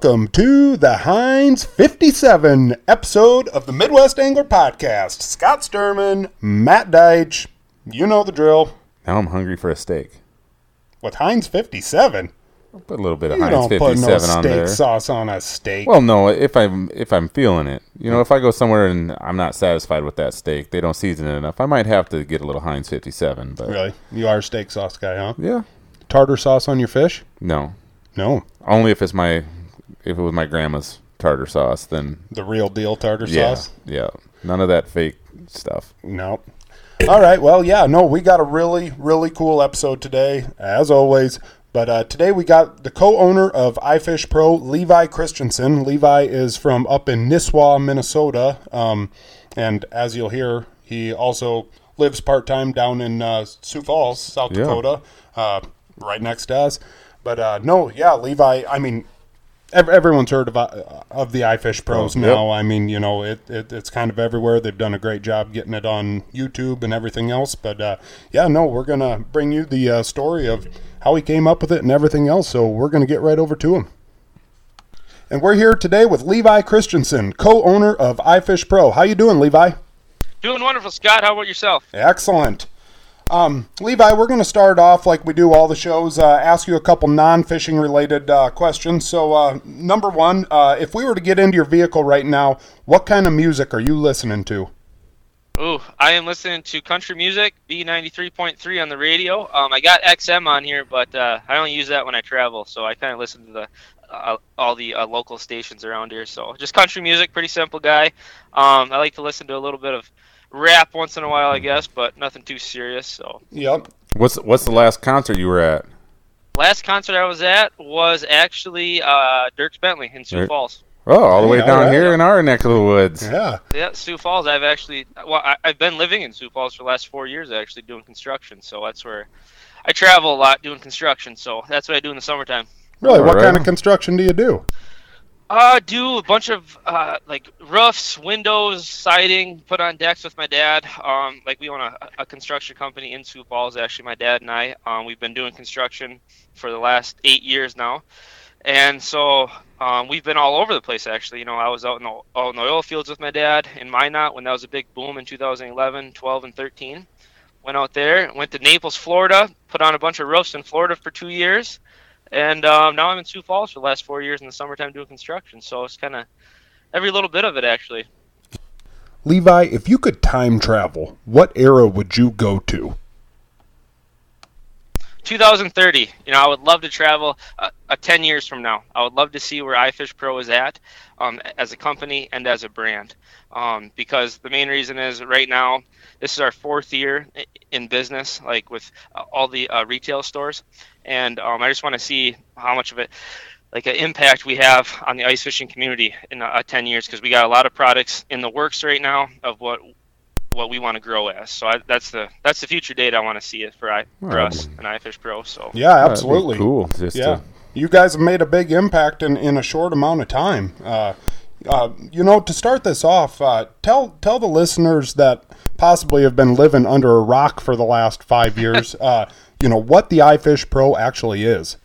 Welcome to the Heinz 57 episode of the Midwest Angler Podcast. Scott Sturman, Matt Deitch, you know the drill. Now I'm hungry for a steak. With Heinz 57, I'll put a little bit of you Heinz don't put 57 no on steak there. sauce on a steak. Well, no, if I'm if I'm feeling it, you know, if I go somewhere and I'm not satisfied with that steak, they don't season it enough. I might have to get a little Heinz 57. But really? You are a steak sauce guy, huh? yeah, Tartar sauce on your fish? no, No. only if it's my if it was my grandma's tartar sauce, then The real deal tartar yeah, sauce? yeah, none of that fake stuff. No. All right. Well, yeah, no, we got a really, really cool episode today, as always. But uh, today we got the co owner of iFish Pro, Levi Christianson. Levi is from up in Nisswa, Minnesota. Um, and as you'll hear, he also lives part time down in uh, Sioux Falls, South Yeah. Dakota, uh, right next to us. But uh, no, yeah, Levi, I mean, everyone's heard of uh, of the iFish Pros Oh, now. I mean, you know, it, it it's kind of everywhere. They've done a great job getting it on YouTube and everything else. But uh, yeah, no, we're gonna bring you the uh, story of how he came up with it and everything else. So we're gonna get right over to him. And we're here today with Levi Christianson, co-owner of iFish Pro. How you doing, Levi? Doing wonderful, Scott. How about yourself? Excellent. Um, Levi, we're going to start off like we do all the shows, uh, ask you a couple non fishing related uh, questions. So, uh, number one, uh, if we were to get into your vehicle right now, what kind of music are you listening to? Ooh, I am listening to country music, B93.3 on the radio. Um, I got XM on here, but uh, I only use that when I travel, so I kind of listen to the uh, all the uh, local stations around here. So just country music, pretty simple guy. Um, I like to listen to a little bit of rap once in a while, I guess, but nothing too serious. So Yep. What's what's the last concert you were at? last concert I was at was actually uh, Dierks Bentley in Sioux Dirk- Falls. Oh, all the way Hey, down alright. here in our neck of the woods. Yeah. Yeah, Sioux Falls. I've actually, well, I, I've been living in Sioux Falls for the last four years, actually doing construction. So that's where I travel a lot doing construction. So that's what I do in the summertime. Really? What Alright. kind of construction do you do? Uh, do a bunch of uh, like roofs, windows, siding, put on decks with my dad. Um, like we own a, a construction company in Sioux Falls. Actually, my dad and I, um, we've been doing construction for the last eight years now, and so um, we've been all over the place. Actually, you know, I was out in the out in the oil fields with my dad in Minot when that was a big boom in 2011, 12, and 13. Went out there, went to Naples, Florida, put on a bunch of roofs in Florida for two years. And um, now I'm in Sioux Falls for the last four years in the summertime doing construction. So it's kind of every little bit of it, actually. Levi, if you could time travel, what era would you go to? 2030. You know, I would love to travel uh, uh, 10 years from now. I would love to see where iFish Pro is at um, as a company and as a brand. Um, because the main reason is right now, this is our fourth year in business, like with uh, all the uh, retail stores. And um, I just want to see how much of it, like an impact we have on the ice fishing community in uh, 10 years because we got a lot of products in the works right now of what what we want to grow as. So I, that's the that's the future date I want to see it for I for Alright. us and iFish Pro. So Yeah, absolutely. cool. Just Yeah, to, you guys have made a big impact in, in a short amount of time. Uh, uh, you know, to start this off, uh, tell tell the listeners that possibly have been living under a rock for the last five years. uh, you know what the iFish Pro actually is.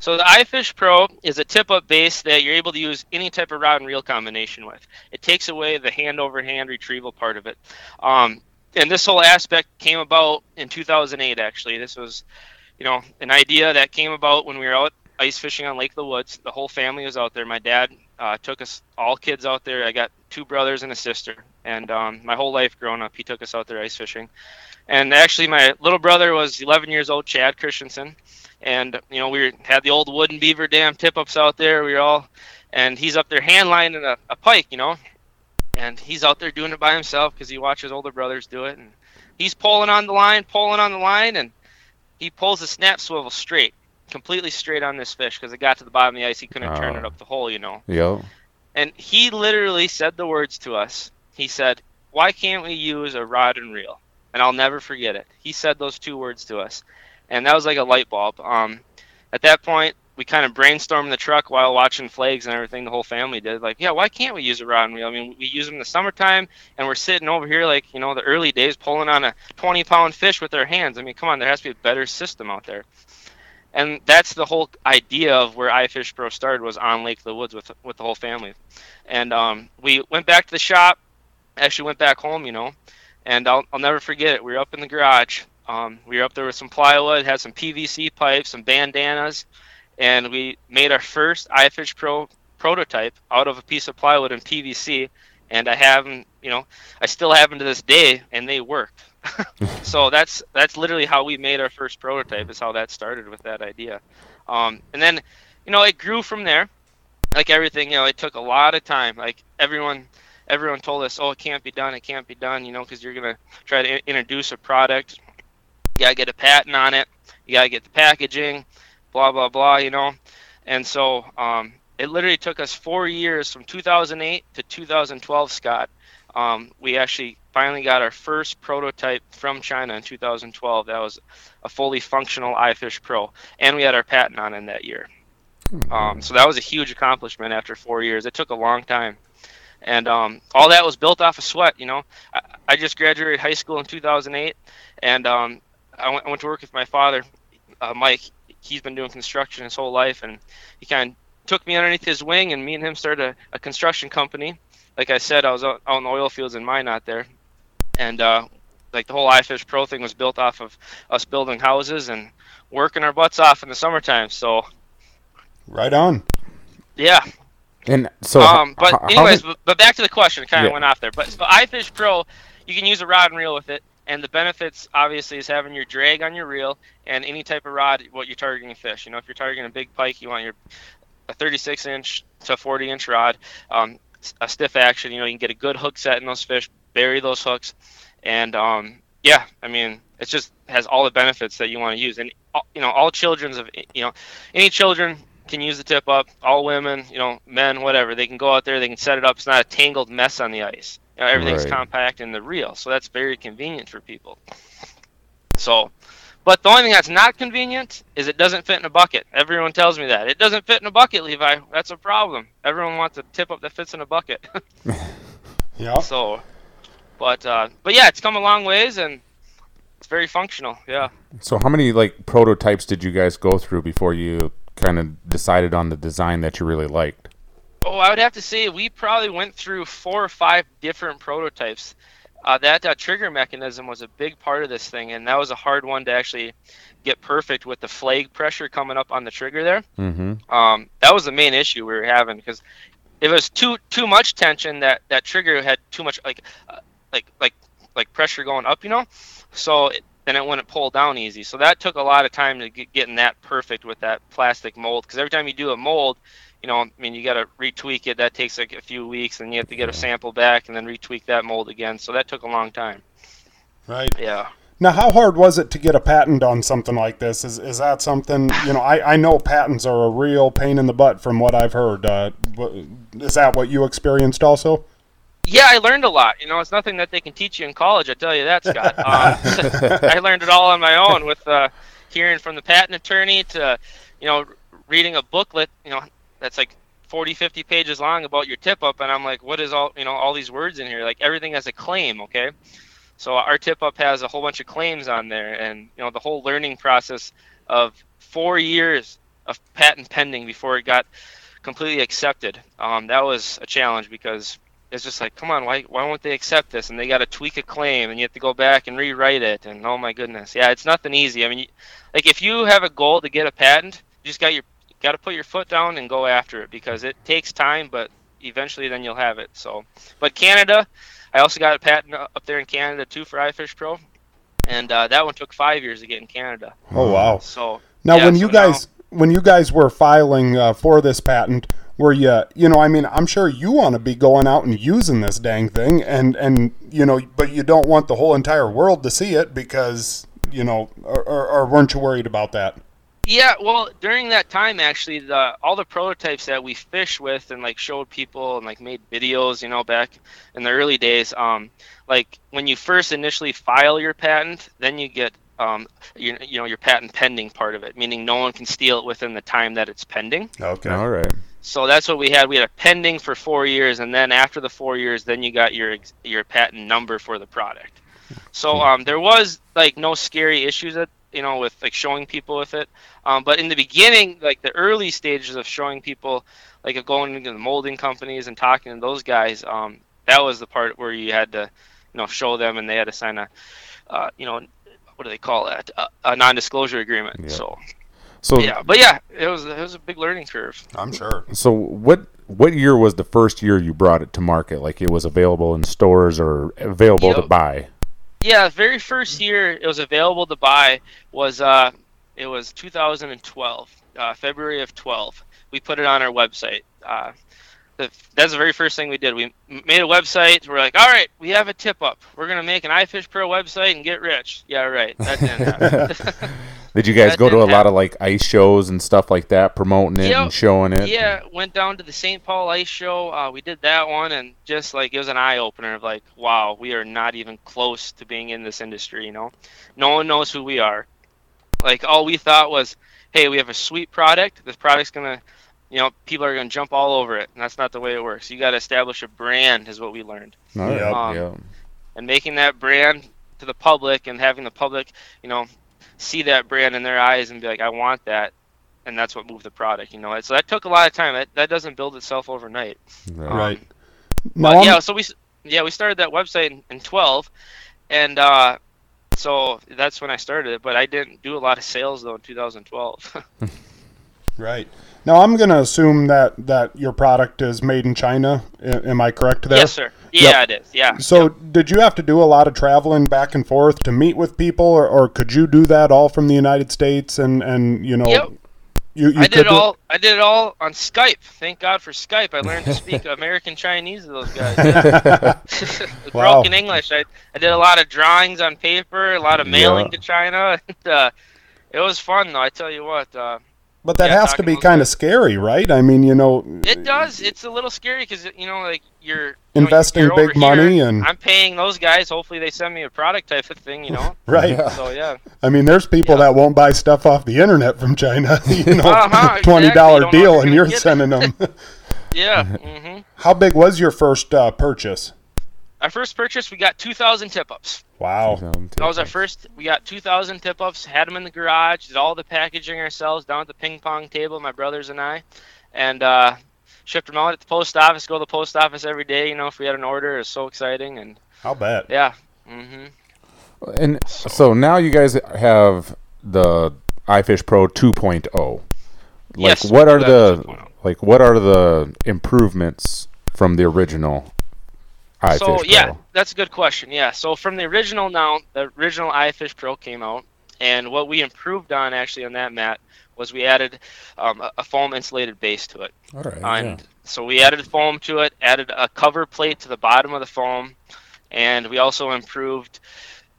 So the iFish Pro is a tip-up base that you're able to use any type of rod and reel combination with. It takes away the hand-over-hand retrieval part of it. Um, and this whole aspect came about in 2008. Actually, this was, you know, an idea that came about when we were out ice fishing on Lake the Woods. The whole family was out there. My dad uh, took us all kids out there. I got two brothers and a sister, and um, my whole life growing up, he took us out there ice fishing. And actually, my little brother was 11 years old, Chad Christianson and you know we had the old wooden beaver dam tip ups out there. We were all, and he's up there hand lining a, a pike, you know, and he's out there doing it by himself because he watches older brothers do it, and he's pulling on the line, pulling on the line, and he pulls the snap swivel straight, completely straight on this fish because it got to the bottom of the ice. He couldn't turn it Oh. up the hole, you know. yo, And he literally said the words to us. He said, "Why can't we use a rod and reel?" And I'll never forget it. He said those two words to us, and that was like a light bulb. Um, at that point, we kind of brainstormed the truck while watching flags and everything. The whole family did. Like, yeah, why can't we use a rod and reel? I mean, we use them in the summertime, and we're sitting over here like you know the early days pulling on a 20 pound fish with our hands. I mean, come on, there has to be a better system out there. and that's the whole idea of where iFish Pro started was on Lake the Woods with with the whole family, and um, we went back to the shop. Actually, went back home, you know, and I'll I'll never forget it. We were up in the garage. Um, we were up there with some plywood, had some PVC pipes, some bandanas, and we made our first iFish Pro prototype out of a piece of plywood and PVC. And I have them, you know, I still have them to this day, and they worked. so that's that's literally how we made our first prototype. Is how that started with that idea, um, and then you know it grew from there. Like everything, you know, it took a lot of time. Like everyone, everyone told us, oh, it can't be done, it can't be done, you know, because you're gonna try to introduce a product, you gotta get a patent on it, you gotta get the packaging, blah blah blah, you know, and so um, it literally took us four years from 2008 to 2012, Scott. Um, we actually finally got our first prototype from China in 2012. That was a fully functional iFish Pro, and we had our patent on it that year. Um, so that was a huge accomplishment after four years. It took a long time, and um, all that was built off of sweat. You know, I, I just graduated high school in 2008, and um, I, went, I went to work with my father, uh, Mike. He's been doing construction his whole life, and he kind of took me underneath his wing, and me and him started a, a construction company. Like I said, I was out, out in the oil fields in Minot there, and uh, like the whole iFish Pro thing was built off of us building houses and working our butts off in the summertime. So, right on. Yeah. And so, um, but anyways, how but, but back to the question, kind of Yeah. went off there. But so iFish Pro, you can use a rod and reel with it, and the benefits obviously is having your drag on your reel and any type of rod what you're targeting fish. You know, if you're targeting a big pike, you want your a 36 inch to 40 inch rod, um, a stiff action. You know, you can get a good hook set in those fish, bury those hooks, and um, yeah, I mean, it just has all the benefits that you want to use. And you know, all children's of you know, any children can use the tip up. All women, you know, men, whatever, they can go out there, they can set it up. It's not a tangled mess on the ice. You know, everything's Right. compact in the reel, so that's very convenient for people. So, but the only thing that's not convenient is it doesn't fit in a bucket. Everyone tells me that it doesn't fit in a bucket, Levi. That's a problem. Everyone wants a tip up that fits in a bucket. Yeah. so, but uh, but yeah, it's come a long ways and it's very functional. Yeah. so how many like prototypes did you guys go through before you kind of decided on the design that you really liked? Oh, I would have to say we probably went through four or five different prototypes. Uh, that uh, trigger mechanism was a big part of this thing, and that was a hard one to actually get perfect with the flag pressure coming up on the trigger there. Mm-hmm. Um, that was the main issue we were having because it was too too much tension, that that trigger had too much like uh, like like like pressure going up, you know. So it, then it wouldn't pull down easy. So that took a lot of time to get getting that perfect with that plastic mold. Because every time you do a mold, you know, I mean, you got to retweak it. That takes like a few weeks, and you have to get a sample back and then retweak that mold again. So that took a long time. Right. Yeah. Now, how hard was it to get a patent on something like this? Is is that something you know? I, I know patents are a real pain in the butt from what I've heard. Uh, is that what you experienced also? Yeah, I learned a lot. You know, it's nothing that they can teach you in college. I tell you that, Scott. Um, I learned it all on my own with uh, hearing from the patent attorney to, you know, reading a booklet. You know, that's like 40, 50 pages long about your tip up, and I'm like, what is all you know all these words in here? Like everything has a claim, okay? So our tip up has a whole bunch of claims on there, and you know the whole learning process of four years of patent pending before it got completely accepted. Um, that was a challenge because it's just like, come on, why why won't they accept this? And they got to tweak a claim, and you have to go back and rewrite it. And oh my goodness, yeah, it's nothing easy. I mean, like if you have a goal to get a patent, you just got your got to put your foot down and go after it because it takes time, but eventually then you'll have it. So, but Canada, I also got a patent up there in Canada too for iFish Pro, and uh, that one took five years to get in Canada. Oh wow! So Now, yeah, when so you guys when you guys were filing uh, for this patent, were you you know? I mean, I'm sure you want to be going out and using this dang thing, and and you know, but you don't want the whole entire world to see it because you know, or, or, or weren't you worried about that? Yeah, well, during that time, actually, the all the prototypes that we fished with and like showed people and like made videos, you know, back in the early days, um, like when you first initially file your patent, then you get um, you, you know, your patent pending part of it, meaning no one can steal it within the time that it's pending. Okay. All right. So that's what we had. We had a pending for four years, and then after the four years, then you got your your patent number for the product. So um, there was like no scary issues that you know with like showing people with it. Um, but in the beginning, like the early stages of showing people, like of going into the molding companies and talking to those guys, um, that was the part where you had to, you know, show them and they had to sign a, uh, you know, what do they call that? A, a non-disclosure agreement. Yeah. So So yeah, but yeah, it was it was a big learning curve. I'm sure. So what what year was the first year you brought it to market? Like it was available in stores or available to buy? Yeah, very first year it was available to buy was uh, it was 2012, uh, February of 12. We put it on our website. Uh, the, that's the very first thing we did. We made a website. We're like, all right, we have a tip up. We're gonna make an iFish Pro website and get rich. Yeah, right. That didn't happen. Did you guys That go to a didn't lot of like ice shows and stuff like that, promoting it Yep. and showing it? yeah, went down to the St. Paul Ice Show. Uh, we did that one, and just like it was an eye opener of like, wow, we are not even close to being in this industry. You know, no one knows who we are. Like all we thought was, hey, we have a sweet product. This product's gonna, you know, people are gonna jump all over it, and that's not the way it works. You got to establish a brand, is what we learned, All right, Yep. Um, yeah. and making that brand to the public and having the public, you know, see that brand in their eyes and be like, I want that. And that's what moved the product, you know. So that took a lot of time. That, that doesn't build itself overnight. Right. Right. Um, Now, but yeah, so we yeah we started that website in, in 12, and uh, so that's when I started it. But I didn't do a lot of sales though in 2012. Right. Now I'm going to assume that that your product is made in China. A- Am I correct there? yes, sir. Yeah, it is. Yeah. So did you have to do a lot of traveling back and forth to meet with people, or, or could you do that all from the United States? And and you know, Yep. you, you I did do- all. I did it all on Skype. Thank God for Skype. I learned to speak American Chinese to those guys. Yeah. Wow. broken English. I, I did a lot of drawings on paper, a lot of mailing Yeah. to China. And, uh, it was fun though. I tell you what. Uh, But that Yeah, has to be kind of scary, right? I mean, you know, it does. It's a little scary because you know, like you're you know, Investing you're big money here, and- I'm paying those guys. Hopefully, they send me a product type of thing. You know. right? Yeah. So yeah. I mean, there's people Yeah. that won't buy stuff off the internet from China. You know, Uh-huh, twenty dollar Don't know if deal, and you're sending them. Yeah. hmm How big was your first uh, purchase? Our first purchase, we got 2,000 tip ups. Wow. That was our first. We got 2,000 tip ups, had them in the garage, did all the packaging ourselves down at the ping pong table, my brothers and I, and uh, shipped them out at the post office. Go to the post office every day, you know, if we had an order. It was so exciting. And I'll bet. yeah. hmm And so now you guys have the iFish Pro 2.0. Like Yes, what we are do have the the 2.0. like what are the improvements from the original iFish so Pro? yeah, that's a good question. Yeah. So from the original now, the original iFish Pro came out, and what we improved on actually on that mat was we added um, a, foam insulated base to it. All right. And so we added foam to it, added a cover plate to the bottom of the foam, and we also improved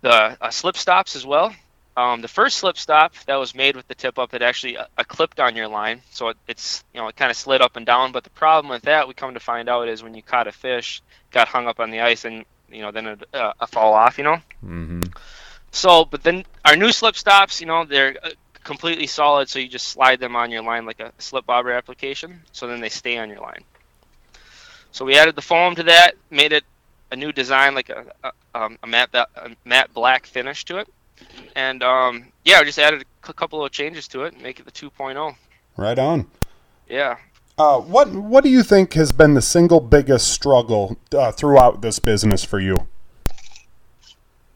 the uh, slip stops as well. Um, the first slip stop that was made with the tip up, it actually uh, uh, clipped on your line, so it, it's you know it kind of slid up and down. But the problem with that, we come to find out, is when you caught a fish, got hung up on the ice, and you know then a, uh, uh, fall off. You know. Mm-hmm. So, but then our new slip stops, you know, they're completely solid, so you just slide them on your line like a slip bobber application, so then they stay on your line. So we added the foam to that, made it a new design, like a, a, um, a matte a matte black finish to it, and um, yeah, I just added a couple of changes to it, make it the 2.0. Right on. Yeah. Uh, what What do you think has been the single biggest struggle uh, throughout this business for you?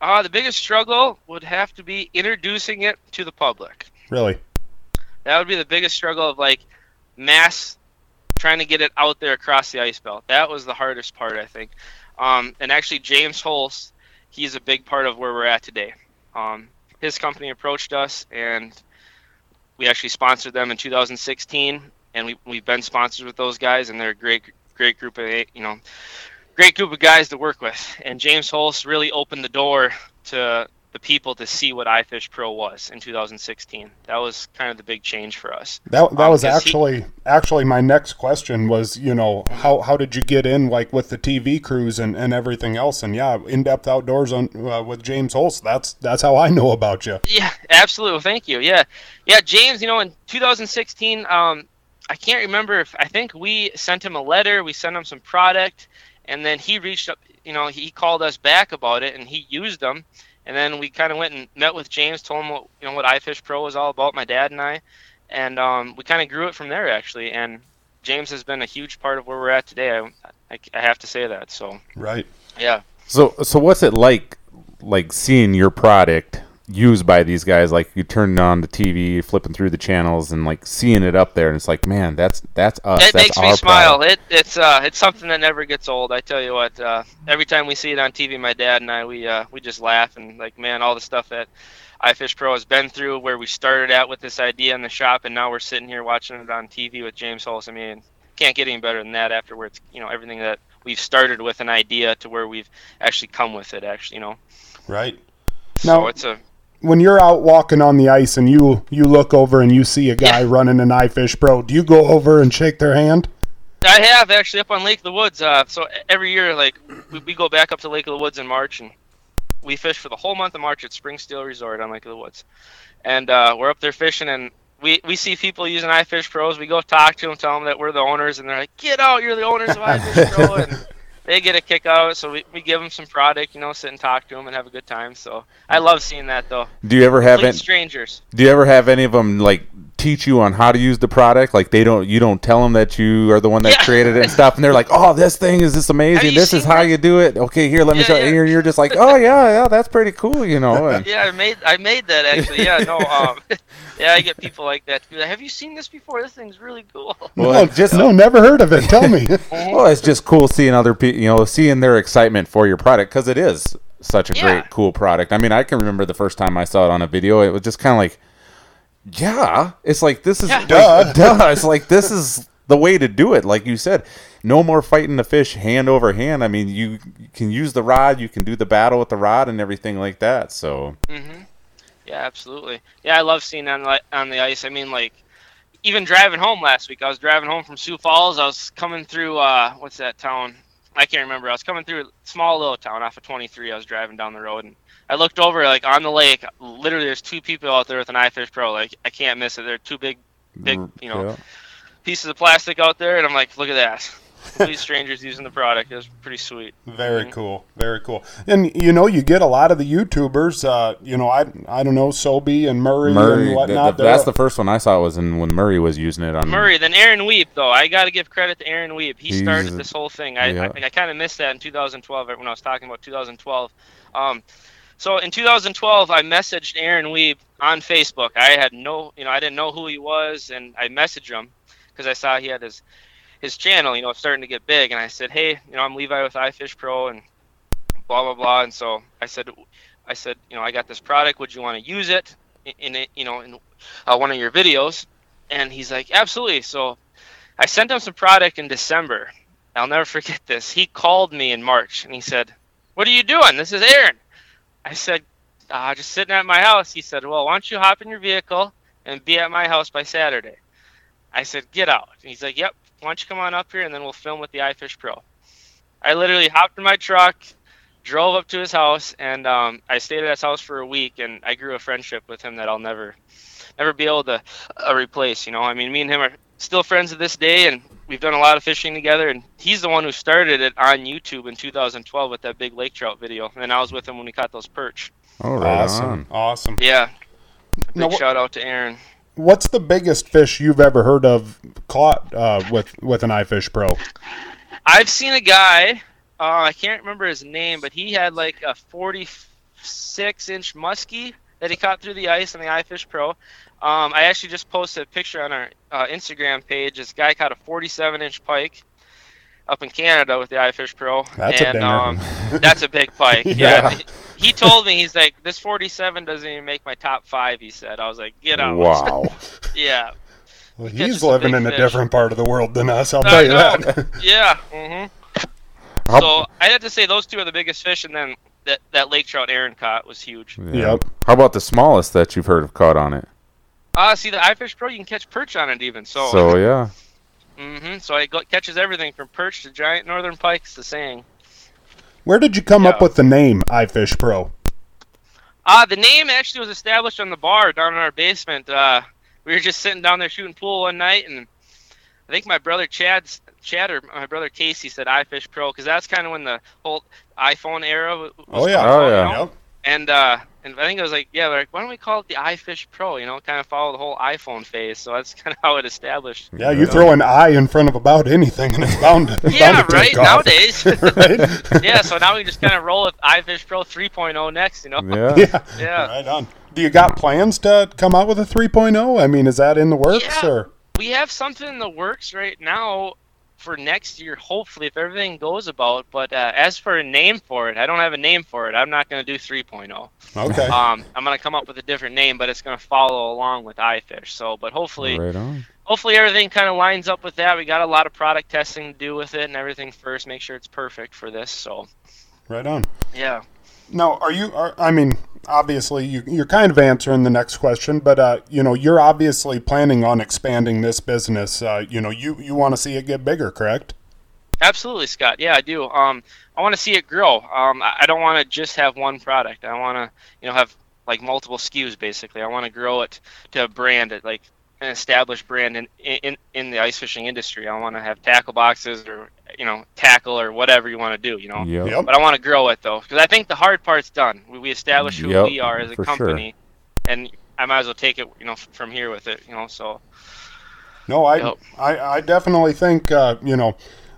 Uh, the biggest struggle would have to be introducing it to the public. Really? That would be the biggest struggle of like mass trying to get it out there across the ice belt. That was the hardest part, I think. Um, and actually, James Holst, he's a big part of where we're at today. Um, his company approached us, and we actually sponsored them in 2016, and we, we've been sponsored with those guys, and they're a great, great group of, you know, great group of guys to work with. And James Holst really opened the door to the people to see what iFish Pro was in 2016. That was kind of the big change for us. That that Um, was 'cause he- actually actually my next question was you know how how did you get in like with the TV crews and, and everything else and yeah in depth outdoors on uh, with James Holst that's that's how I know about you. Yeah, absolutely. Thank you. Yeah, yeah, James. You know, in 2016, um, I can't remember if I think we sent him a letter. We sent him some product, and then he reached up. You know, he called us back about it, and he used them, And then we kind of went and met with James, told him what you know what iFish Pro was all about, my dad and I, and um, we kind of grew it from there actually. And James has been a huge part of where we're at today. I, I, I have to say that. So Right. yeah. So so what's it like like seeing your product used by these guys like you turn on the TV flipping through the channels and like seeing it up there and it's like man that's that's us It that's makes me smile. product. It, it's uh, it's something that never gets old. I tell you what. Uh, every time we see it on TV, my dad and I, we uh, we just laugh and like, man, all the stuff that iFish Pro has been through, where we started out with this idea in the shop, and now we're sitting here watching it on TV with James Holst. I mean, can't get any better than that. Afterwards, you know, everything that we've started with an idea to where we've actually come with it. Actually, you know, Right. so Now- it's a When you're out walking on the ice and you you look over and you see a guy Yeah. running an iFish Pro, do you go over and shake their hand? I have actually up on Lake of the Woods. Uh, so every year, like we, we go back up to Lake of the Woods in March, and we fish for the whole month of March at Spring Steel Resort on Lake of the Woods. And uh, we're up there fishing, and we, we see people using iFish Pros. We go talk to them, tell them that we're the owners, and they're like, "Get out! You're the owners of iFish Pro!" and they get a kick out of it. So we, we give them some product, you know, sit and talk to them and have a good time. So I love seeing that though. Do you ever have any, strangers. do you ever have any of them like teach you on how to use the product like they don't you don't tell them that you are the one that Yeah. created it and stuff and they're like oh this thing is this amazing this is seen how this? you do it okay here let me show yeah. you and you're just like oh yeah yeah that's pretty cool you know and, Yeah, I made I made that actually. Yeah, no, um, yeah, I get people like that. Be like, Have you seen this before? This thing's really cool. well no, just no, never heard of it. Tell me. Well, it's just cool seeing other people, you know, seeing their excitement for your product because it is such a Yeah. great, cool product. I mean, I can remember the first time I saw it on a video. It was just kind of like, yeah, it's like this is Yeah. like, Duh. duh. It's like this is the way to do it. Like you said, no more fighting the fish hand over hand. I mean, you, you can use the rod, you can do the battle with the rod and everything like that. So hmm Yeah, absolutely. Yeah, I love seeing on the on the ice. I mean, like even driving home last week. I was driving home from Sioux Falls. I was coming through uh, what's that town? I can't remember. I was coming through a small little town off of 23. I was driving down the road and I looked over like on the lake. Literally, there's two people out there with an iFish Pro. Like I can't miss it. They're two big Big, mm, you know, yeah. pieces of plastic out there, and I'm like, look at that. These strangers using the product. It was pretty sweet. Very cool. Very cool. And you know, you get a lot of the YouTubers. Uh, you know, I I don't know, Sobe and Murray, Murray, and th- whatnot. th- that's the first one I saw was in when Murray was using it on Murray, then Aaron Weeb, though. I got to give credit to Aaron Weeb. He started this whole thing. I, yeah. I, I kind of missed that in 2012 when I was talking about 2012. Um, so in 2012, I messaged Aaron Weeb on Facebook. I had no, you know, I didn't know who he was, and I messaged him because I saw he had his his channel, you know, it's starting to get big, and I said, hey, you know, I'm Levi with iFish Pro, and blah blah blah. And so I said, I said, you know, I got this product. Would you want to use it in, in you know, in uh, one of your videos? And he's like, absolutely. So I sent him some product in December. I'll never forget this. He called me in March and he said, "What are you doing? This is Aaron." I said, uh, "Just sitting at my house." He said, "Well, why don't you hop in your vehicle and be at my house by Saturday?" I said, "Get out." And he's like, "Yep. Why don't you come on up here and then we'll film with the iFish Pro." I literally hopped in my truck, drove up to his house, and um, I stayed at his house for a week, and I grew a friendship with him that I'll never, never be able to uh, replace. You know, I mean, me and him are still friends to this day, and we've done a lot of fishing together. And he's the one who started it on YouTube in 2012 with that big lake trout video, and I was with him when we caught those perch. Oh, right awesome. on. Awesome. Yeah, big Now, wh- shout out to Aaron. What's the biggest fish you've ever heard of caught uh, with with an iFish Pro? I've seen a guy. Uh, I can't remember his name, but he had like a 46 inch muskie that he caught through the ice on the iFish Pro. Um, I actually just posted a picture on our uh, Instagram page. This guy caught a 47 inch pike up in Canada with the iFish Pro. That's a and, dinger. um, that's a big pike. Yeah. yeah. He told me he's like this 47 doesn't even make my top five. He said. I was like, get out. Wow. yeah. Well, He he's living big in a fish. different part of the world than us. I'll I tell you know. that. Yeah. Mm-hmm. So I had to say those two are the biggest fish, and then that that lake trout Aaron caught was huge. Yeah. Yep. How about the smallest that you've heard of caught on it? Ah, see the iFish Pro, you can catch perch on it even. So, So yeah. hmm so it catches everything from perch to giant northern pikes. The saying. Where did you come up with the name iFish Pro? Ah, the name actually was established on the bar down in our basement. Uh, we were just sitting down there shooting pool one night, and I think my brother Chad's Chad or my brother Casey said iFish Pro because that's kind of when the whole iPhone era. Was Oh yeah. coming Oh, out, you yeah. Know? Yep. and uh, and I think it was like, yeah, like, why don't we call it the iFish Pro? You know, kind of follow the whole iPhone phase. So that's kind of how it established. Yeah, you throw an I in front of about anything, and it's bound to, Yeah, bound to right. take off. Nowadays. right? yeah, so now we just kind of roll with iFish Pro 3.0 next. You know. Yeah. Yeah. Yeah. Right on. Do you got plans to come out with a 3.0? I mean, is that in the works Yeah. or? we have something in the works right now for next year, hopefully, if everything goes about. But uh, as for a name for it, I don't have a name for it. I'm not going to do 3.0. Okay. Um, I'm going to come up with a different name, but it's going to follow along with iFish. So, but hopefully, Right hopefully everything kind of lines up with that. We got a lot of product testing to do with it and everything first. Make sure it's perfect for this. So, Right on. yeah. Now, are you? Are, I mean, obviously, you, you're kind of answering the next question, but uh, you know, you're obviously planning on expanding this business. Uh, you know, you you want to see it get bigger, correct? Absolutely, Scott. Yeah, I do. Um, I want to see it grow. Um, I don't want to just have one product. I want to, you know, have like multiple SKUs. Basically, I want to grow it to a brand, like an established brand in in in the ice fishing industry. I want to have tackle boxes or you know tackle or whatever you want to do. You know. Yep. Yep. But I want to grow it though, because I think the hard part's done. We, we established who Yep, we are as a for sure. company, and I might as well take it, you know, from here with it. You know, so No, I Yep. I, I definitely think uh, you know.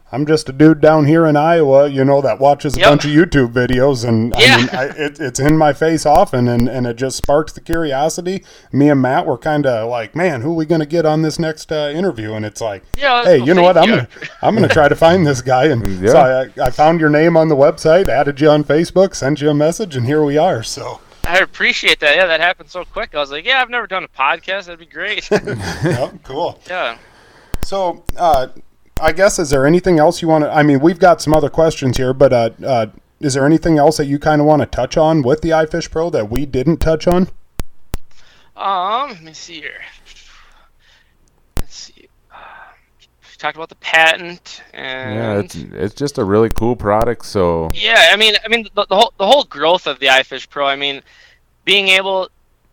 I'm just a dude down here in Iowa, you know, that watches a Yep. bunch of YouTube videos, and Yeah. I mean, I, it, it's in my face often, and, and it just sparks the curiosity. Me and Matt were kind of like, man, who are we going to get on this next uh, interview? And it's like, yeah. hey, well, you know what? thank I'm you. gonna I'm gonna try to find this guy, and Yeah. so I, I found your name on the website, added you on Facebook, sent you a message, and here we are. So, I appreciate that. Yeah, that happened so quick. I was like, yeah, I've never done a podcast. That'd be great. yeah, cool. yeah. So, uh, I guess is there anything else you want to? I mean, we've got some other questions here, but uh, uh, is there anything else that you kind of want to touch on with the iFish Pro that we didn't touch on? Um, let me see here. Let's see. Uh, we talked about the patent and Yeah, it's it's just a really cool product. So Yeah, I mean, I mean the, the whole the whole growth of the iFish Pro. I mean, being able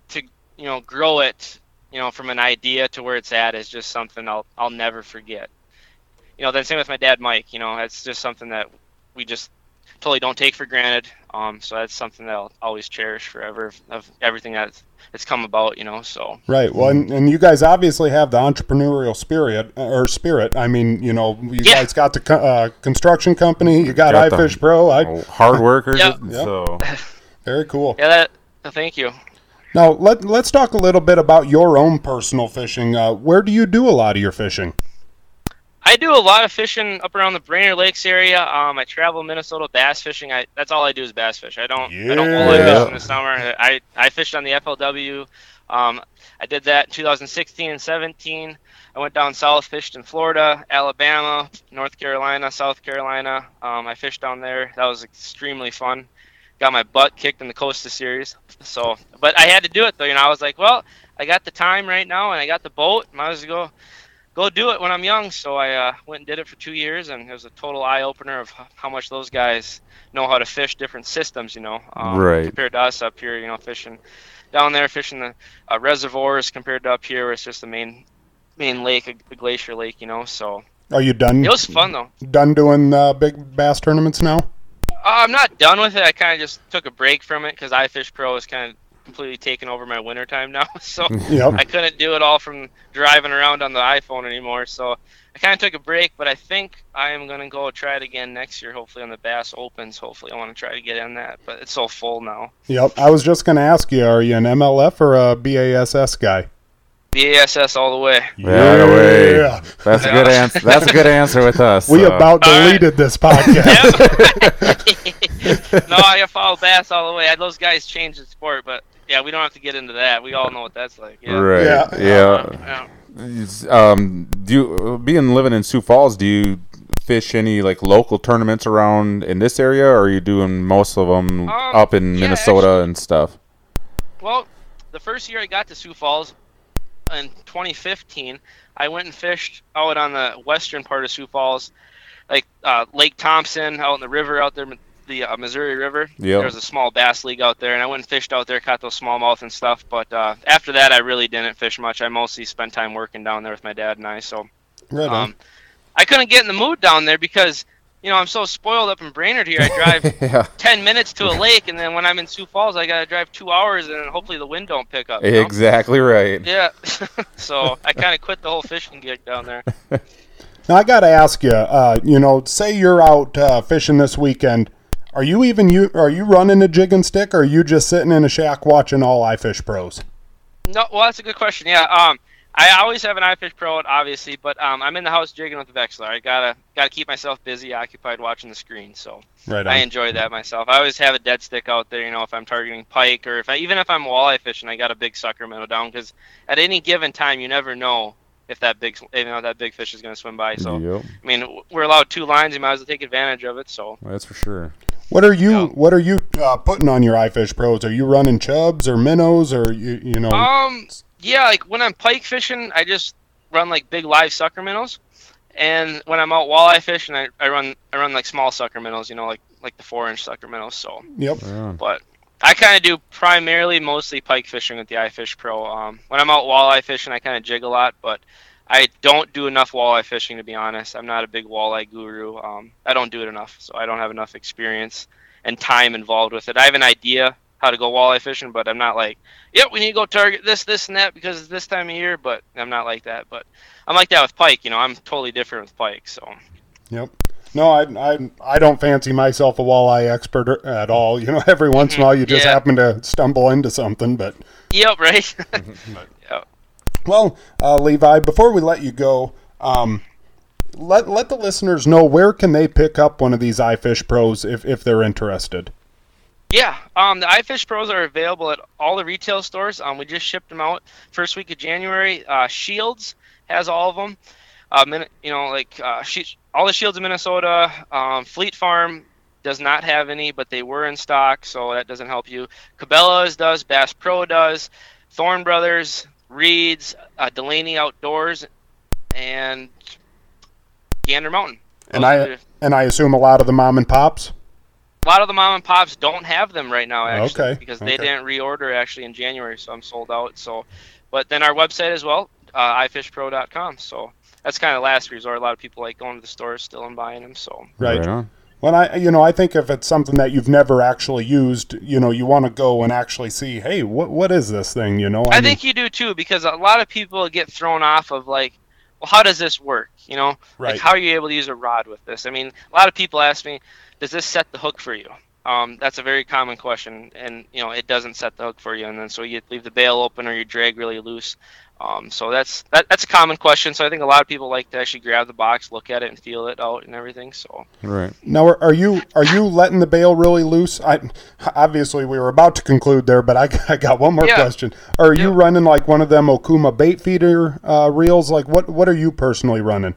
to you know grow it, you know, from an idea to where it's at is just something I'll I'll never forget. You know, then same with my dad, Mike. You know, that's just something that we just totally don't take for granted. Um, so that's something that I'll always cherish forever of everything that's that's come about. You know, so Right. Well, and, and you guys obviously have the entrepreneurial spirit or spirit. I mean, you know, you Yeah. guys got the uh, construction company, you got, Got the- iFish Pro. I, hard workers. Yep. So very cool. yeah, that. uh, Thank you. Now let let's talk a little bit about your own personal fishing. Uh, where do you do a lot of your fishing? I do a lot of fishing up around the Brainerd Lakes area. Um, I travel Minnesota bass fishing. I that's all I do is bass fish. I don't yeah. I don't Yeah. fish in the summer. I I fished on the FLW. Um, I did that in 2016 and 17. I went down south, fished in Florida, Alabama, North Carolina, South Carolina. Um, I fished down there. That was extremely fun. Got my butt kicked in the Costa Series. So, but I had to do it though. You know, I was like, well, I got the time right now, and I got the boat. Might as well go go do it when I'm young. So I uh, went and did it for two years, and it was a total eye opener of how much those guys know how to fish different systems. You know, um, Right. compared to us up here. You know, fishing down there, fishing the uh, reservoirs compared to up here, where it's just the main main lake, a, a glacier lake. You know, so Are you done? it was fun though. Done doing uh, big bass tournaments now? Uh, I'm not done with it. I kind of just took a break from it because iFish Pro is kind of completely taken over my winter time now. So Yep. I couldn't do it all from driving around on the iPhone anymore. So I kind of took a break, but I think I am going to go try it again next year, hopefully on the Bass Opens. Hopefully, I want to try to get in that, but it's so full now. Yep. I was just going to ask you, are you an MLF or a BASS guy? BASS all the way. Right away. Yeah. that's a good answer. That's a good answer with us. We so. about All right. deleted this podcast. no, I follow Bass all the way. Those guys changed the sport, but yeah, we don't have to get into that. We all know what that's like. Yeah. Right. Yeah. Yeah. Yeah. Um, do you, being living in Sioux Falls, do you fish any like local tournaments around in this area, or are you doing most of them Um, up in yeah, Minnesota actually- and stuff? Well, the first year I got to Sioux Falls in 2015, I went and fished out on the western part of Sioux Falls, like uh, Lake Thompson, out in the river out there, the uh, Missouri River. Yep. There was a small bass league out there, and I went and fished out there, caught those smallmouth and stuff. But uh, after that, I really didn't fish much. I mostly spent time working down there with my dad and I. So right um, I couldn't get in the mood down there because you know, I'm so spoiled up in Brainerd here. I drive yeah. 10 minutes to a lake, and then when I'm in Sioux Falls, I got to drive two hours, and hopefully the wind don't pick up. you know? Exactly right. Yeah. so I kind of quit the whole fishing gig down there. Now I got to ask you, uh, you know, say you're out uh, fishing this weekend. Are you even you are you running a jig and stick, or are you just sitting in a shack watching all iFish pros? No, well, that's a good question. Yeah. Um, I always have an iFish Pro, obviously, but um, I'm in the house jigging with the Vexilar. I gotta gotta keep myself busy, occupied, watching the screen. So Right. I enjoy that myself. I always have a dead stick out there, you know, if I'm targeting pike or if I, even if I'm walleye fishing, I got a big sucker minnow down because at any given time you never know if that big you know that big fish is going to swim by. So Yep. I mean, we're allowed two lines, you might as well take advantage of it. So That's for sure. What are you Yeah. What are you uh, putting on your iFish pros? Are you running chubs or minnows or you you know? um yeah, like when I'm pike fishing, I just run like big live sucker minnows, and when I'm out walleye fishing, I, I run I run like small sucker minnows, you know, like like the four inch sucker minnows. So yep. Right on. but I kind of do primarily mostly pike fishing with the iFish Pro. Um, when I'm out walleye fishing, I kind of jig a lot, but I don't do enough walleye fishing to be honest. I'm not a big walleye guru. Um, I don't do it enough, so I don't have enough experience and time involved with it. I have an idea how to go walleye fishing, but I'm not like, yep, we need to go target this, this, and that because it's this time of year. But I'm not like that. But I'm like that with pike. You know, I'm totally different with pike. So Yep. No, I, I, I don't fancy myself a walleye expert at all. You know, every once in a while you just Yeah. happen to stumble into something. But yep, right. well, uh, Levi, before we let you go, um, let let the listeners know where can they pick up one of these iFish Pros if if they're interested. Yeah, um, the iFish Pros are available at all the retail stores. Um, we just shipped them out first week of January. Uh, Scheels has all of them. Uh, you know, like uh, she- all the Scheels in Minnesota. Um, Fleet Farm does not have any, but they were in stock, so that doesn't help you. Cabela's does, Bass Pro does, Thorne Brothers, Reeds, uh, Delaney Outdoors, and Gander Mountain. And I and I assume a lot of the mom and pops. a lot of the mom and pops don't have them right now actually Okay, because they okay. didn't reorder actually in January so I'm sold out so but then our website as well uh, ifishpro.com so that's kind of last resort a lot of people like going to the stores still and buying them so Right. on. When I, you know, I think if it's something that you've never actually used, you know, you want to go and actually see, hey, what what is this thing? You know, I, mean, think you do too because a lot of people get thrown off of like well how does this work you know Right. like how are you able to use a rod with this I mean a lot of people ask me does this set the hook for you um, that's a very common question and you know it doesn't set the hook for you and then so you leave the bail open or you drag really loose um, so that's that, that's a common question so i think a lot of people like to actually grab the box look at it and feel it out and everything so Right. Now, are, are you are you letting the bail really loose? I obviously we were about to conclude there, but I, I got one more Yeah. question. Are you running like one of them Okuma bait feeder uh, reels? Like what what are you personally running?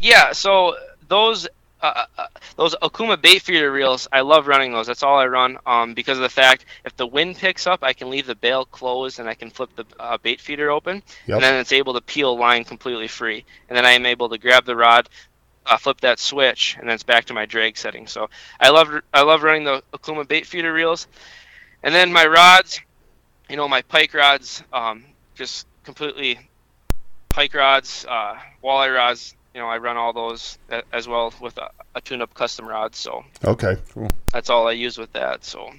Yeah, so those uh, uh, those Okuma bait feeder reels, I love running those. That's all I run um, because of the fact if the wind picks up, I can leave the bail closed and I can flip the uh, bait feeder open, Yep. and then it's able to peel line completely free. And then I am able to grab the rod, uh, flip that switch, and then it's back to my drag setting. So I love I love running the Okuma bait feeder reels, and then my rods, you know, my pike rods, um, just completely pike rods, uh, walleye rods. You know, I run all those as well with a, a tune-up custom rod. So Okay, cool. that's all I use with that. So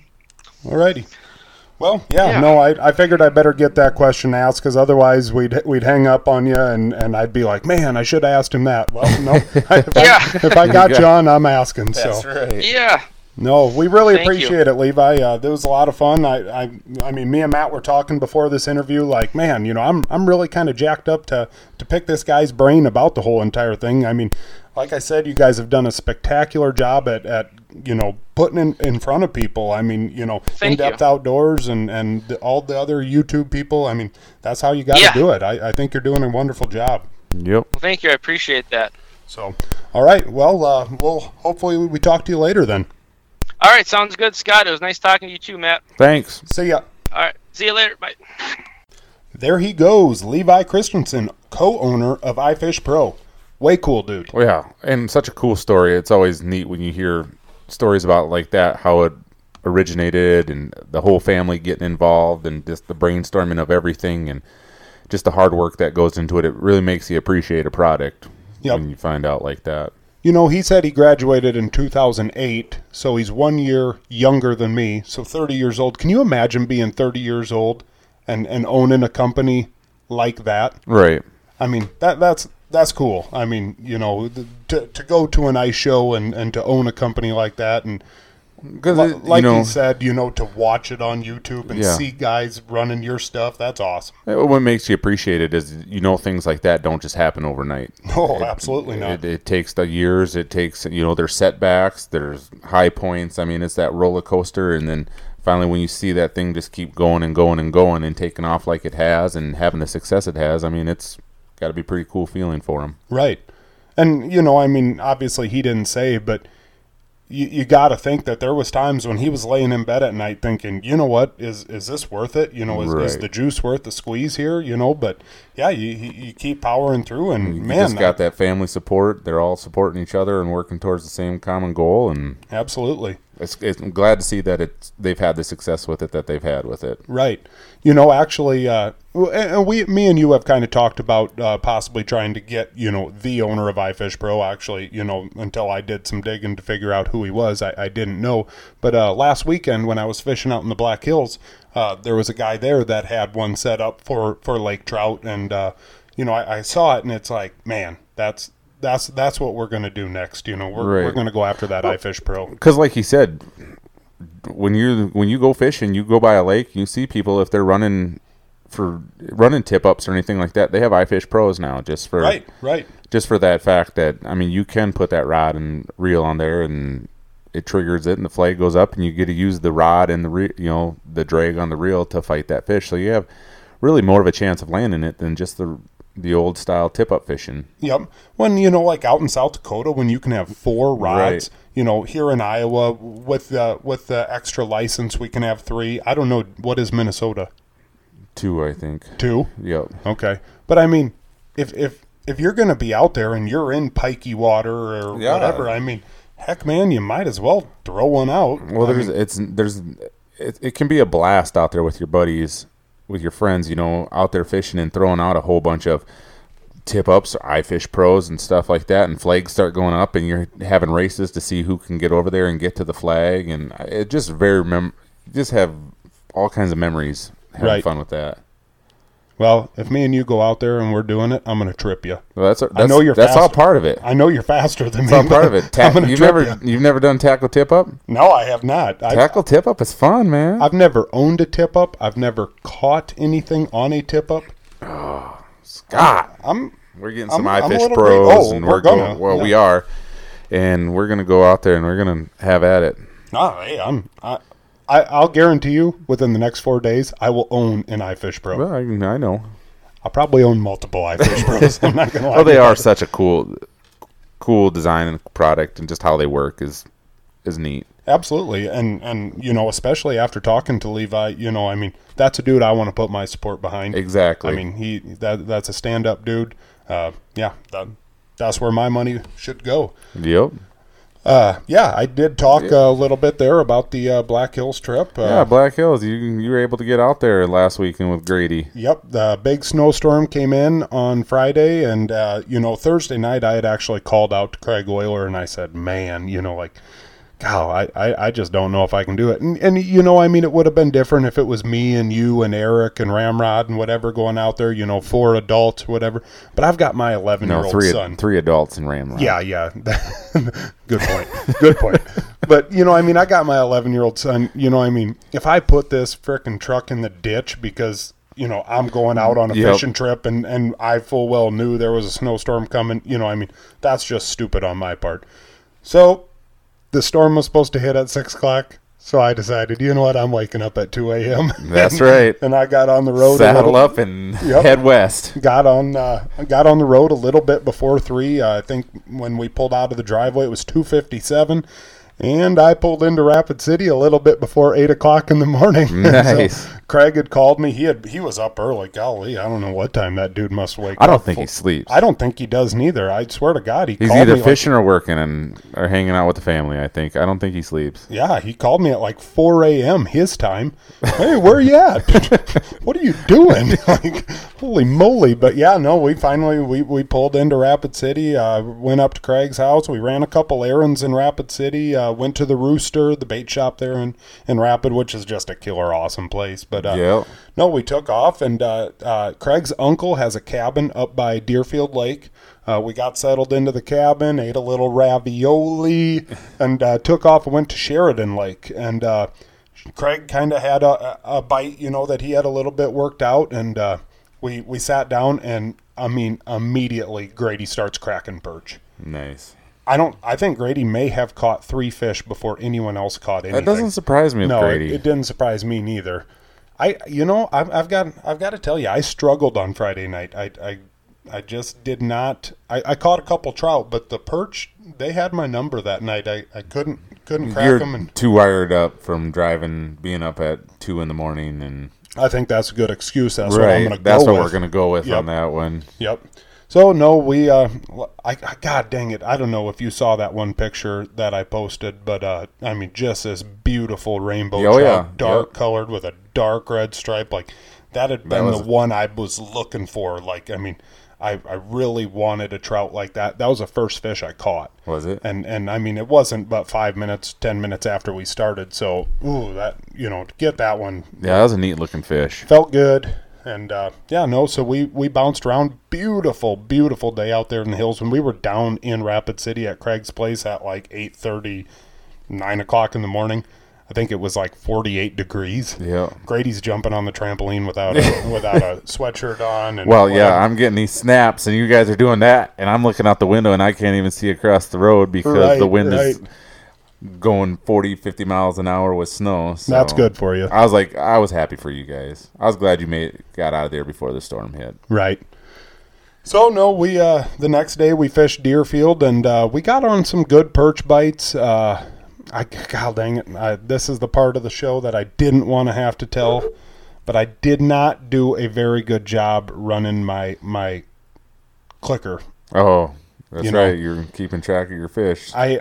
alrighty. Well, yeah, Yeah. no, I, I figured I better get that question asked because otherwise we'd we'd hang up on you and, and I'd be like, man, I should have asked him that. Well, no, if, Yeah. I, if I got you on, I'm asking. so right. yeah, No, we really Thank you. appreciate it, Levi. Uh, that was a lot of fun. I, I, I mean, me and Matt were talking before this interview. Like, man, you know, I'm, I'm really kind of jacked up to, to pick this guy's brain about the whole entire thing. I mean, like I said, you guys have done a spectacular job at, at you know, putting in, in front of people. I mean, you know, in depth outdoors and, and the, all the other YouTube people. I mean, that's how you got to Yeah. do it. I, I think you're doing a wonderful job. Yep. well, thank you. I appreciate that. So, all right. Well, uh, we'll hopefully we talk to you later then. All right, sounds good, Scott. It was nice talking to you too, Matt. Thanks. See ya. All right, see you later. Bye. There he goes, Levi Christianson, co-owner of iFish Pro. Way cool, dude. Well, yeah, and such a cool story. It's always neat when you hear stories about like that, how it originated, and the whole family getting involved, and just the brainstorming of everything, and just the hard work that goes into it. It really makes you appreciate a product Yep. when you find out like that. You know, he said he graduated in 2008, so he's one year younger than me, so 30 years old. Can you imagine being 30 years old and, and owning a company like that? Right. I mean, that that's that's cool. I mean, you know, to, to go to an ice show and, and to own a company like that and Because li- like you know, he said, you know, to watch it on YouTube and Yeah. see guys running your stuff, that's awesome. what makes you appreciate it is you know things like that don't just happen overnight. Oh, absolutely not. It, it takes the years. It takes you know there's setbacks. There's high points. I mean, it's that roller coaster, and then finally when you see that thing just keep going and going and going and taking off like it has and having the success it has. I mean, it's got to be a pretty cool feeling for him. Right. And, you know, I mean, obviously he didn't say, but you, you got to think that there was times when he was laying in bed at night thinking, you know what, is is this worth it? You know, is, is the juice worth the squeeze here? You know, but yeah, you, you you keep powering through and You man, just got that family support. They're all supporting each other and working towards the same common goal. And absolutely. It's, it's, I'm glad to see that it's they've had the success with it that they've had with it. Right. You know, actually, uh, we, me and you have kind of talked about uh, possibly trying to get, you know, the owner of iFish Pro. Actually, you know, until I did some digging to figure out who he was, I, I didn't know. But uh, last weekend when I was fishing out in the Black Hills, uh, there was a guy there that had one set up for for lake trout, and uh, you know, I, I saw it, and it's like, man, that's that's that's what we're gonna do next. You know, we're Right. we're gonna go after that iFish Pro. because like he said when you when you go fishing you go by a lake you see people if they're running for running tip ups or anything like that they have ifish pros now just for Right. Right. just for that fact that i mean you can put that rod and reel on there and it triggers it and the flag goes up and you get to use the rod and the re- you know the drag on the reel to fight that fish so you have really more of a chance of landing it than just the the old style tip up fishing Yep. When you know, like out in South Dakota, when you can have four rods, Right. you know, here in Iowa with the with the extra license, we can have three. I don't know what is Minnesota Two, i think two. yep Okay, but I mean, if if if you're going to be out there and you're in pikey water or Yeah. whatever, I mean, heck, man, you might as well throw one out. Well, I there's mean, it's there's it, it can be a blast out there with your buddies, with your friends. You know, out there fishing and throwing out a whole bunch of tip ups, or iFish pros, and stuff like that. And flags start going up, and you're having races to see who can get over there and get to the flag. And it just very mem- just have all kinds of memories having Right. fun with that. Well, if me and you go out there and we're doing it, I'm going to trip you. Well, that's, that's know you're that's all part of it. I know you're faster than It's me. all part of it. Ta- you've never ya. you've never done tackle tip up. No, I have not. I, Tackle tip up is fun, man. I've never owned a tip up. I've never caught anything on a tip up. Oh, Scott. I'm We're getting some I'm iFish pros, oh, and we're we're, gonna, going. Well, yeah. we are, and we're gonna go out there and we're gonna have at it. oh, hey, I'm I, I I'll guarantee you within the next four days I will own an iFish Pro. Well, I, I know. I'll probably own multiple iFish Pros. I'm not gonna lie. Well, they are such a cool, cool design and product, and just how they work is is neat. absolutely, and and you know especially after talking to Levi, you know I mean that's a dude I want to put my support behind. Exactly. I mean he that that's a stand up dude. Uh, yeah, that, that's where my money should go. Yep. Uh, yeah, I did talk a little bit there about the uh, Black Hills trip. Uh, Yeah, Black Hills. You you were able to get out there last weekend with Grady. Yep, the big snowstorm came in on Friday, and uh, you know Thursday night I had actually called out to Craig Euler and I said, "Man, you know, like, God, I, I, I just don't know if I can do it." And, and you know, I mean, it would have been different if it was me and you and Eric and Ramrod and whatever going out there, you know, four adults, whatever. But I've got my 11 year old three son. three adults in Ramrod. Yeah, yeah. Good point. Good point. But you know, I mean, I got my 11 year old son. You know, I mean, if I put this frickin' truck in the ditch because you know I'm going out on a Yep. fishing trip and and I full well knew there was a snowstorm coming. You know, I mean, that's just stupid on my part. So the storm was supposed to hit at six o'clock. So I decided, you know what, I'm waking up at 2 a.m. That's right. and I got on the road. Saddle little- up and Yep. head west. got on uh, got on the road a little bit before three. Uh, I think when we pulled out of the driveway, it was two fifty seven, And I pulled into Rapid City a little bit before eight o'clock in the morning. Nice. so Craig had called me. He had he was up early. Golly, I don't know what time that dude must wake. Up. I don't up think he sleeps. I don't think he does neither. I swear to God, he He's called either me like- fishing or working and or hanging out with the family. I think. I don't think he sleeps. yeah, he called me at like 4 a.m. his time. Hey, where you at? what are you doing? like, holy moly! But yeah, no, we finally we, we pulled into Rapid City. Uh, went up to Craig's house. We ran a couple errands in Rapid City. Uh, went to the Rooster, the bait shop there in in Rapid, which is just a killer awesome place. But uh, Yep. no, we took off, and uh, uh, Craig's uncle has a cabin up by Deerfield Lake. Uh, we got settled into the cabin, ate a little ravioli, and uh, took off and went to Sheridan Lake. And uh, Craig kind of had a, a bite, you know, that he had a little bit worked out, and uh, we we sat down, and I mean, immediately Grady starts cracking perch. Nice. I don't. I think Grady may have caught three fish before anyone else caught anything. That doesn't surprise me No, it, Grady. it didn't surprise me neither. I, you know, I've, I've got, I've got to tell you, I struggled on Friday night. I, I, I just did not. I, I caught a couple trout, but the perch, they had my number that night. I, I couldn't, couldn't crack You're them, and too wired up from driving, being up at two in the morning, and I think that's a good excuse. That's what I'm going to go with. That's what with. we're gonna go with Yep. on that one. Yep. So no, we uh, I, I God dang it, I don't know if you saw that one picture that I posted, but uh, I mean, just this beautiful rainbow Oh, trout, yeah. dark Yep. colored with a dark red stripe, like that had been was- the one I was looking for. Like, I mean, I, I really wanted a trout like that. That was the first fish I caught. Was it? And and I mean, it wasn't but five minutes, ten minutes after we started. So, ooh, that you know, to get that one Yeah, that was a neat looking fish. felt good and uh, yeah no so we we bounced around beautiful beautiful day out there in the hills when we were down in rapid city at craig's place at like 8.30 9 o'clock in the morning i think it was like 48 degrees Yeah. grady's jumping on the trampoline without a, without a sweatshirt on and Well, yeah. I'm getting these snaps, and you guys are doing that, and I'm looking out the window, and I can't even see across the road because Right, the wind is right. Going 40, 50 miles an hour with snow. So that's good for you I was like, I was happy for you guys. I was glad you made got out of there before the storm hit. Right. So no, we uh the next day we fished Deerfield and uh, we got on some good perch bites. Uh, I God dang it, I, this is the part of the show that I didn't want to have to tell, but I did not do a very good job running my my clicker. Oh, that's You know- right. You're keeping track of your fish. I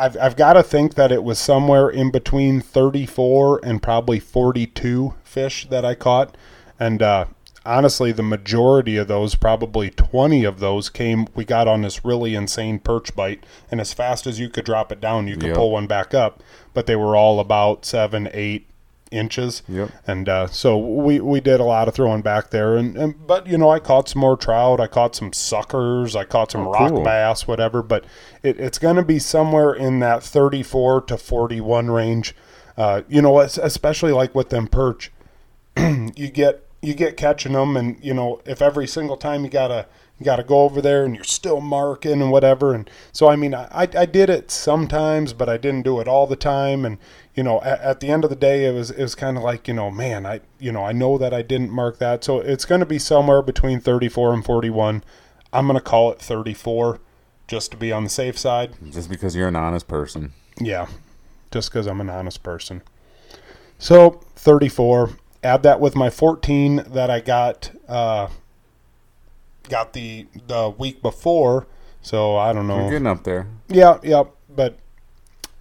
I've I've got to think that it was somewhere in between 34 and probably 42 fish that I caught, and uh, honestly, the majority of those, probably 20 of those, came. We got on this really insane perch bite, and as fast as you could drop it down, you could Yep. pull one back up. But they were all about seven, eight inches. Yep. And uh, so we, we did a lot of throwing back there, and, and but you know I caught some more trout, I caught some suckers, I caught some Oh, rock cool. bass, whatever. But it, it's going to be somewhere in that 34 to 41 range. Uh, you know, especially like with them perch, you get you get catching them, and you know if every single time you gotta you gotta go over there and you're still marking and whatever. And so I mean I I did it sometimes, but I didn't do it all the time. And you know at, at the end of the day, it was it was kind of like you know man I you know I know that I didn't mark that, so it's going to be somewhere between 34 and 41. I'm going to call it 34 just to be on the safe side. Just because you're an honest person. Yeah, just because I'm an honest person. So 34. Add that with my 14 that I got uh, got the the week before. So I don't You're know. getting up there. Yeah, yeah. But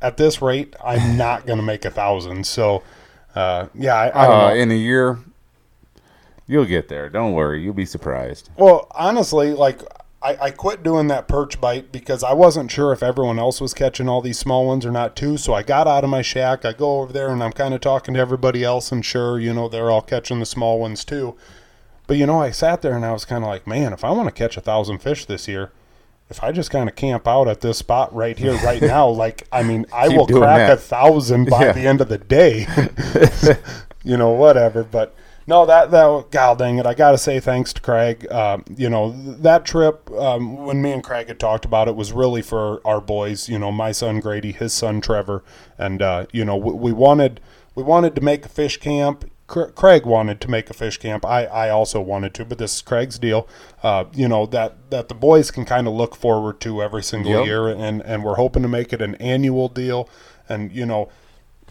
at this rate, I'm not gonna make a thousand. So uh, yeah, I, I don't Uh, know. in a year, you'll get there. Don't worry. You'll be surprised. Well, honestly, like I, I quit doing that perch bite because I wasn't sure if everyone else was catching all these small ones or not too. So I got out of my shack. I go over there and I'm kind of talking to everybody else, and sure, you know, they're all catching the small ones too. But you know, I sat there and I was kind of like, man, if I want to catch a thousand fish this year, if I just kind of camp out at this spot right here, right now, like I mean, I will crack that. a thousand by Yeah. the end of the day. you know, whatever. But no, that that God dang it, I got to say thanks to Craig. Um, you know, that trip um, when me and Craig had talked about it was really for our boys. You know, my son Grady, his son Trevor, and uh, you know, we, we wanted we wanted to make a fish camp Craig wanted to make a fish camp. I, I also wanted to, but this is Craig's deal. Uh, you know that that the boys can kind of look forward to every single Yep. year, and and we're hoping to make it an annual deal. And you know,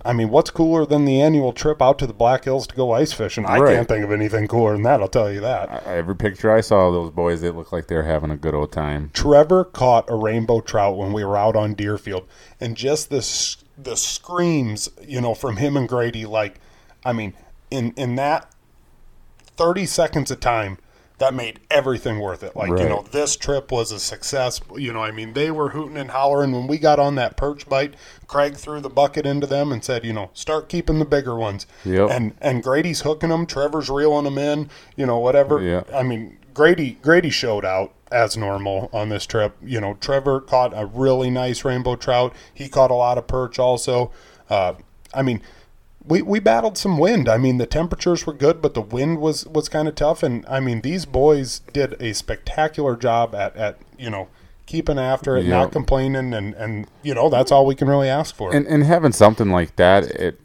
I mean, what's cooler than the annual trip out to the Black Hills to go ice fishing? I can't think of anything cooler than that. I'll tell you that. Every picture I saw of those boys, they looked like they were having a good old time. Trevor caught a rainbow trout when we were out on Deerfield, and just this the screams, you know, from him and Grady, like, I mean, in in that thirty seconds of time, that made everything worth it. Like, you know, this trip was a success. You know, I mean, they were hooting and hollering when we got on that perch bite. Craig threw the bucket into them and said, you know, start keeping the bigger ones. Yep. And and Grady's hooking them. Trevor's reeling them in. You know, whatever. Yeah. I mean, Grady Grady showed out as normal on this trip. You know, Trevor caught a really nice rainbow trout. He caught a lot of perch also. Uh, I mean, we, we battled some wind. I mean, the temperatures were good, but the wind was, was kind of tough. And I mean, these boys did a spectacular job at, at you know keeping after it, Yeah. not complaining, and, and you know that's all we can really ask for. And and having something like that, it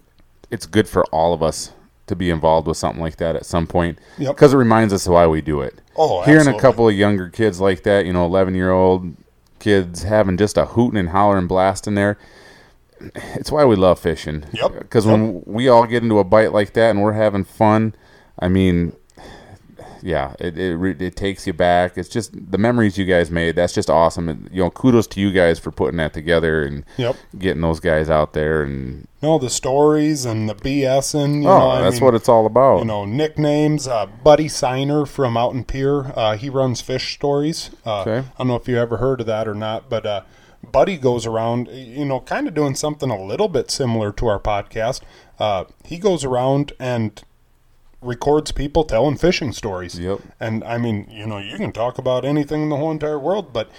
it's good for all of us to be involved with something like that at some point Yep. because it reminds us why we do it. Oh, hearing absolutely. a couple of younger kids like that, you know, eleven year old kids having just a hooting and hollering blast in there. It's why we love fishing. Yep. Because when we all get into a bite like that and we're having fun, I mean, yeah, it it, it takes you back. It's just the memories you guys made. That's just awesome. And, you know, kudos to you guys for putting that together and Yep. getting those guys out there. And No, the stories and the BS and oh, know, I that's mean, what it's all about. you know nicknames uh, buddy signer from out in Pierre uh, he runs fish stories uh, Okay. i don't know if you ever heard of that or not but uh, buddy goes around you know kind of doing something a little bit similar to our podcast uh, he goes around and records people telling fishing stories Yep. and i mean you know you can talk about anything in the whole entire world but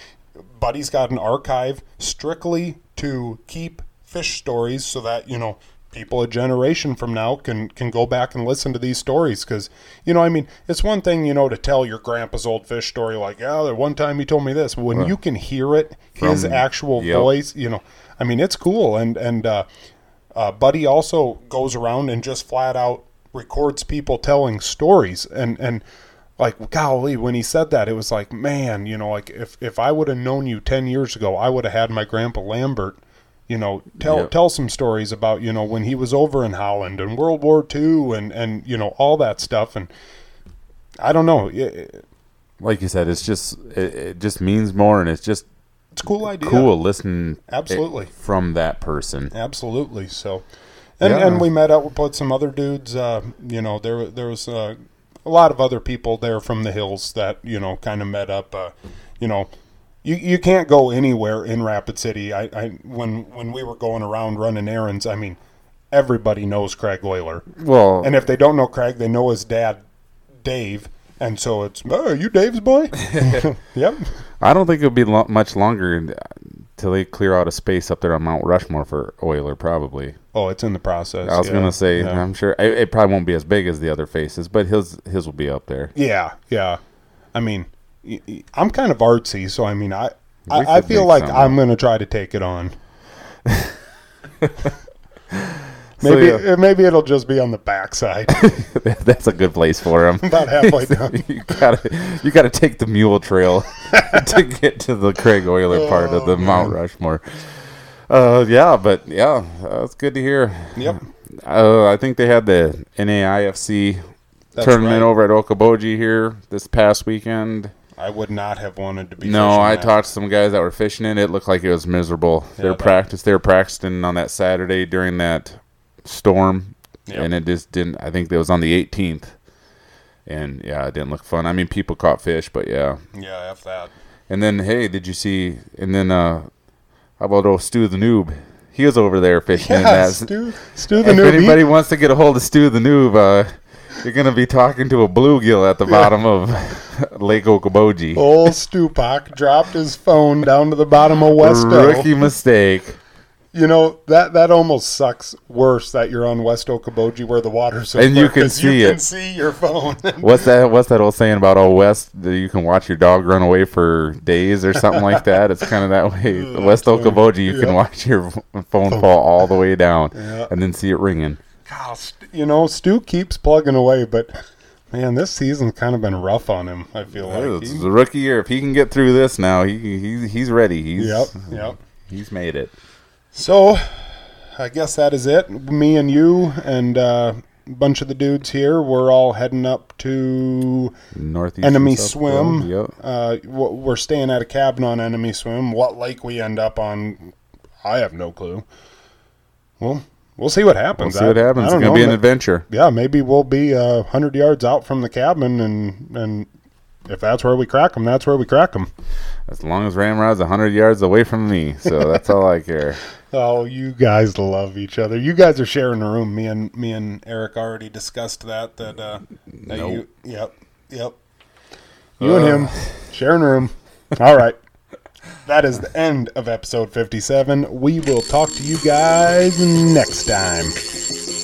buddy's got an archive strictly to keep fish stories so that you know people a generation from now can can go back and listen to these stories because you know i mean it's one thing you know to tell your grandpa's old fish story like yeah the one time he told me this. But when you can hear it his actual yep. voice you know i mean it's cool. And and uh, uh, buddy also goes around and just flat out records people telling stories. And and like golly when he said that it was like man you know like if if i would have known you 10 years ago i would have had my grandpa lambert you know tell Yep. tell some stories about you know when he was over in holland and world war ii and and you know all that stuff and i don't know it, like you said, it's just it, it just means more, and it's just it's a cool idea cool listening it- Absolutely. from that person. Absolutely. So, and Yeah. and we met up with some other dudes. Uh, you know, there there was uh, a lot of other people there from the hills that you know kind of met up. Uh, you know, you you can't go anywhere in Rapid City. I, I when when we were going around running errands, I mean, everybody knows Craig Euler, Well, and if they don't know Craig, they know his dad, Dave. And so it's, oh, are you Dave's boy? yep. I don't think it'll be lo- much longer until they clear out a space up there on Mount Rushmore for Euler. Probably. Oh, it's in the process. I was yeah. gonna say, Yeah. I'm sure it, it probably won't be as big as the other faces, but his his will be up there. Yeah, yeah. I mean, I'm kind of artsy, so I mean, I I, I feel like something I'm going to try to take it on. So, Maybe yeah. uh, maybe it'll just be on the backside, That's a good place for him. about halfway down. you gotta you gotta take the mule trail to get to the Craig Euler part of Oh, the Mount Rushmore. Uh, yeah, but yeah, that's good to hear. Yep. Uh, I think they had the NAIFC That's tournament right. over at Okoboji here this past weekend. I would not have wanted to be. No, I that. talked to some guys that were fishing it. It looked like it was miserable. Yeah, Their that- practice, they were practicing on that Saturday during that storm, Yep. and it just didn't. I think it was on the 18th, and yeah, it didn't look fun. I mean, people caught fish, but yeah. Yeah, f that. And then, hey, did you see? And then, uh, how about old Stu the Noob? He was over there fishing. in Yeah, that. Stu, Stu the if newbie. anybody wants to get a hold of Stu the Noob, uh, you're gonna be talking to a bluegill at the bottom of Lake Okoboji. Old Stupak dropped his phone down to the bottom of Westo. Rookie mistake. You know that that almost sucks worse that you're on West Okoboji where the water's so And you can see you can it. see your phone. What's that? What's that old saying about old West? That you can watch your dog run away for days or something like that. It's kind of that way. West. Okoboji, you can watch your phone fall all the way down Yeah. and then see it ringing. Gosh, you know, Stu keeps plugging away, but man, this season's kind of been rough on him. I feel like. It's He- the rookie year. If he can get through this now, he, he he's ready. He's Yep, yep. He's made it. So, I guess that is it. Me and you and uh, a bunch of the dudes here, we're all heading up to Northeast Enemy Swim. Yep. Uh, we're staying at a cabin on Enemy Swim. What lake we end up on, I have no clue. Well, we'll see what We'll happens. see what I- I happens. It's gonna know. be an adventure. yeah, maybe we'll be a hundred yards out from the cabin, and and if that's where we crack them, that's where we crack them. As long as Ramrod's hundred yards away from me, so that's all I care. Oh, you guys love each other. You guys are sharing a room. Me and me and Eric already discussed that. That uh, that Nope. you, yep, yep. You and him sharing a room. All right. That is the end of episode 57. We will talk to you guys next time.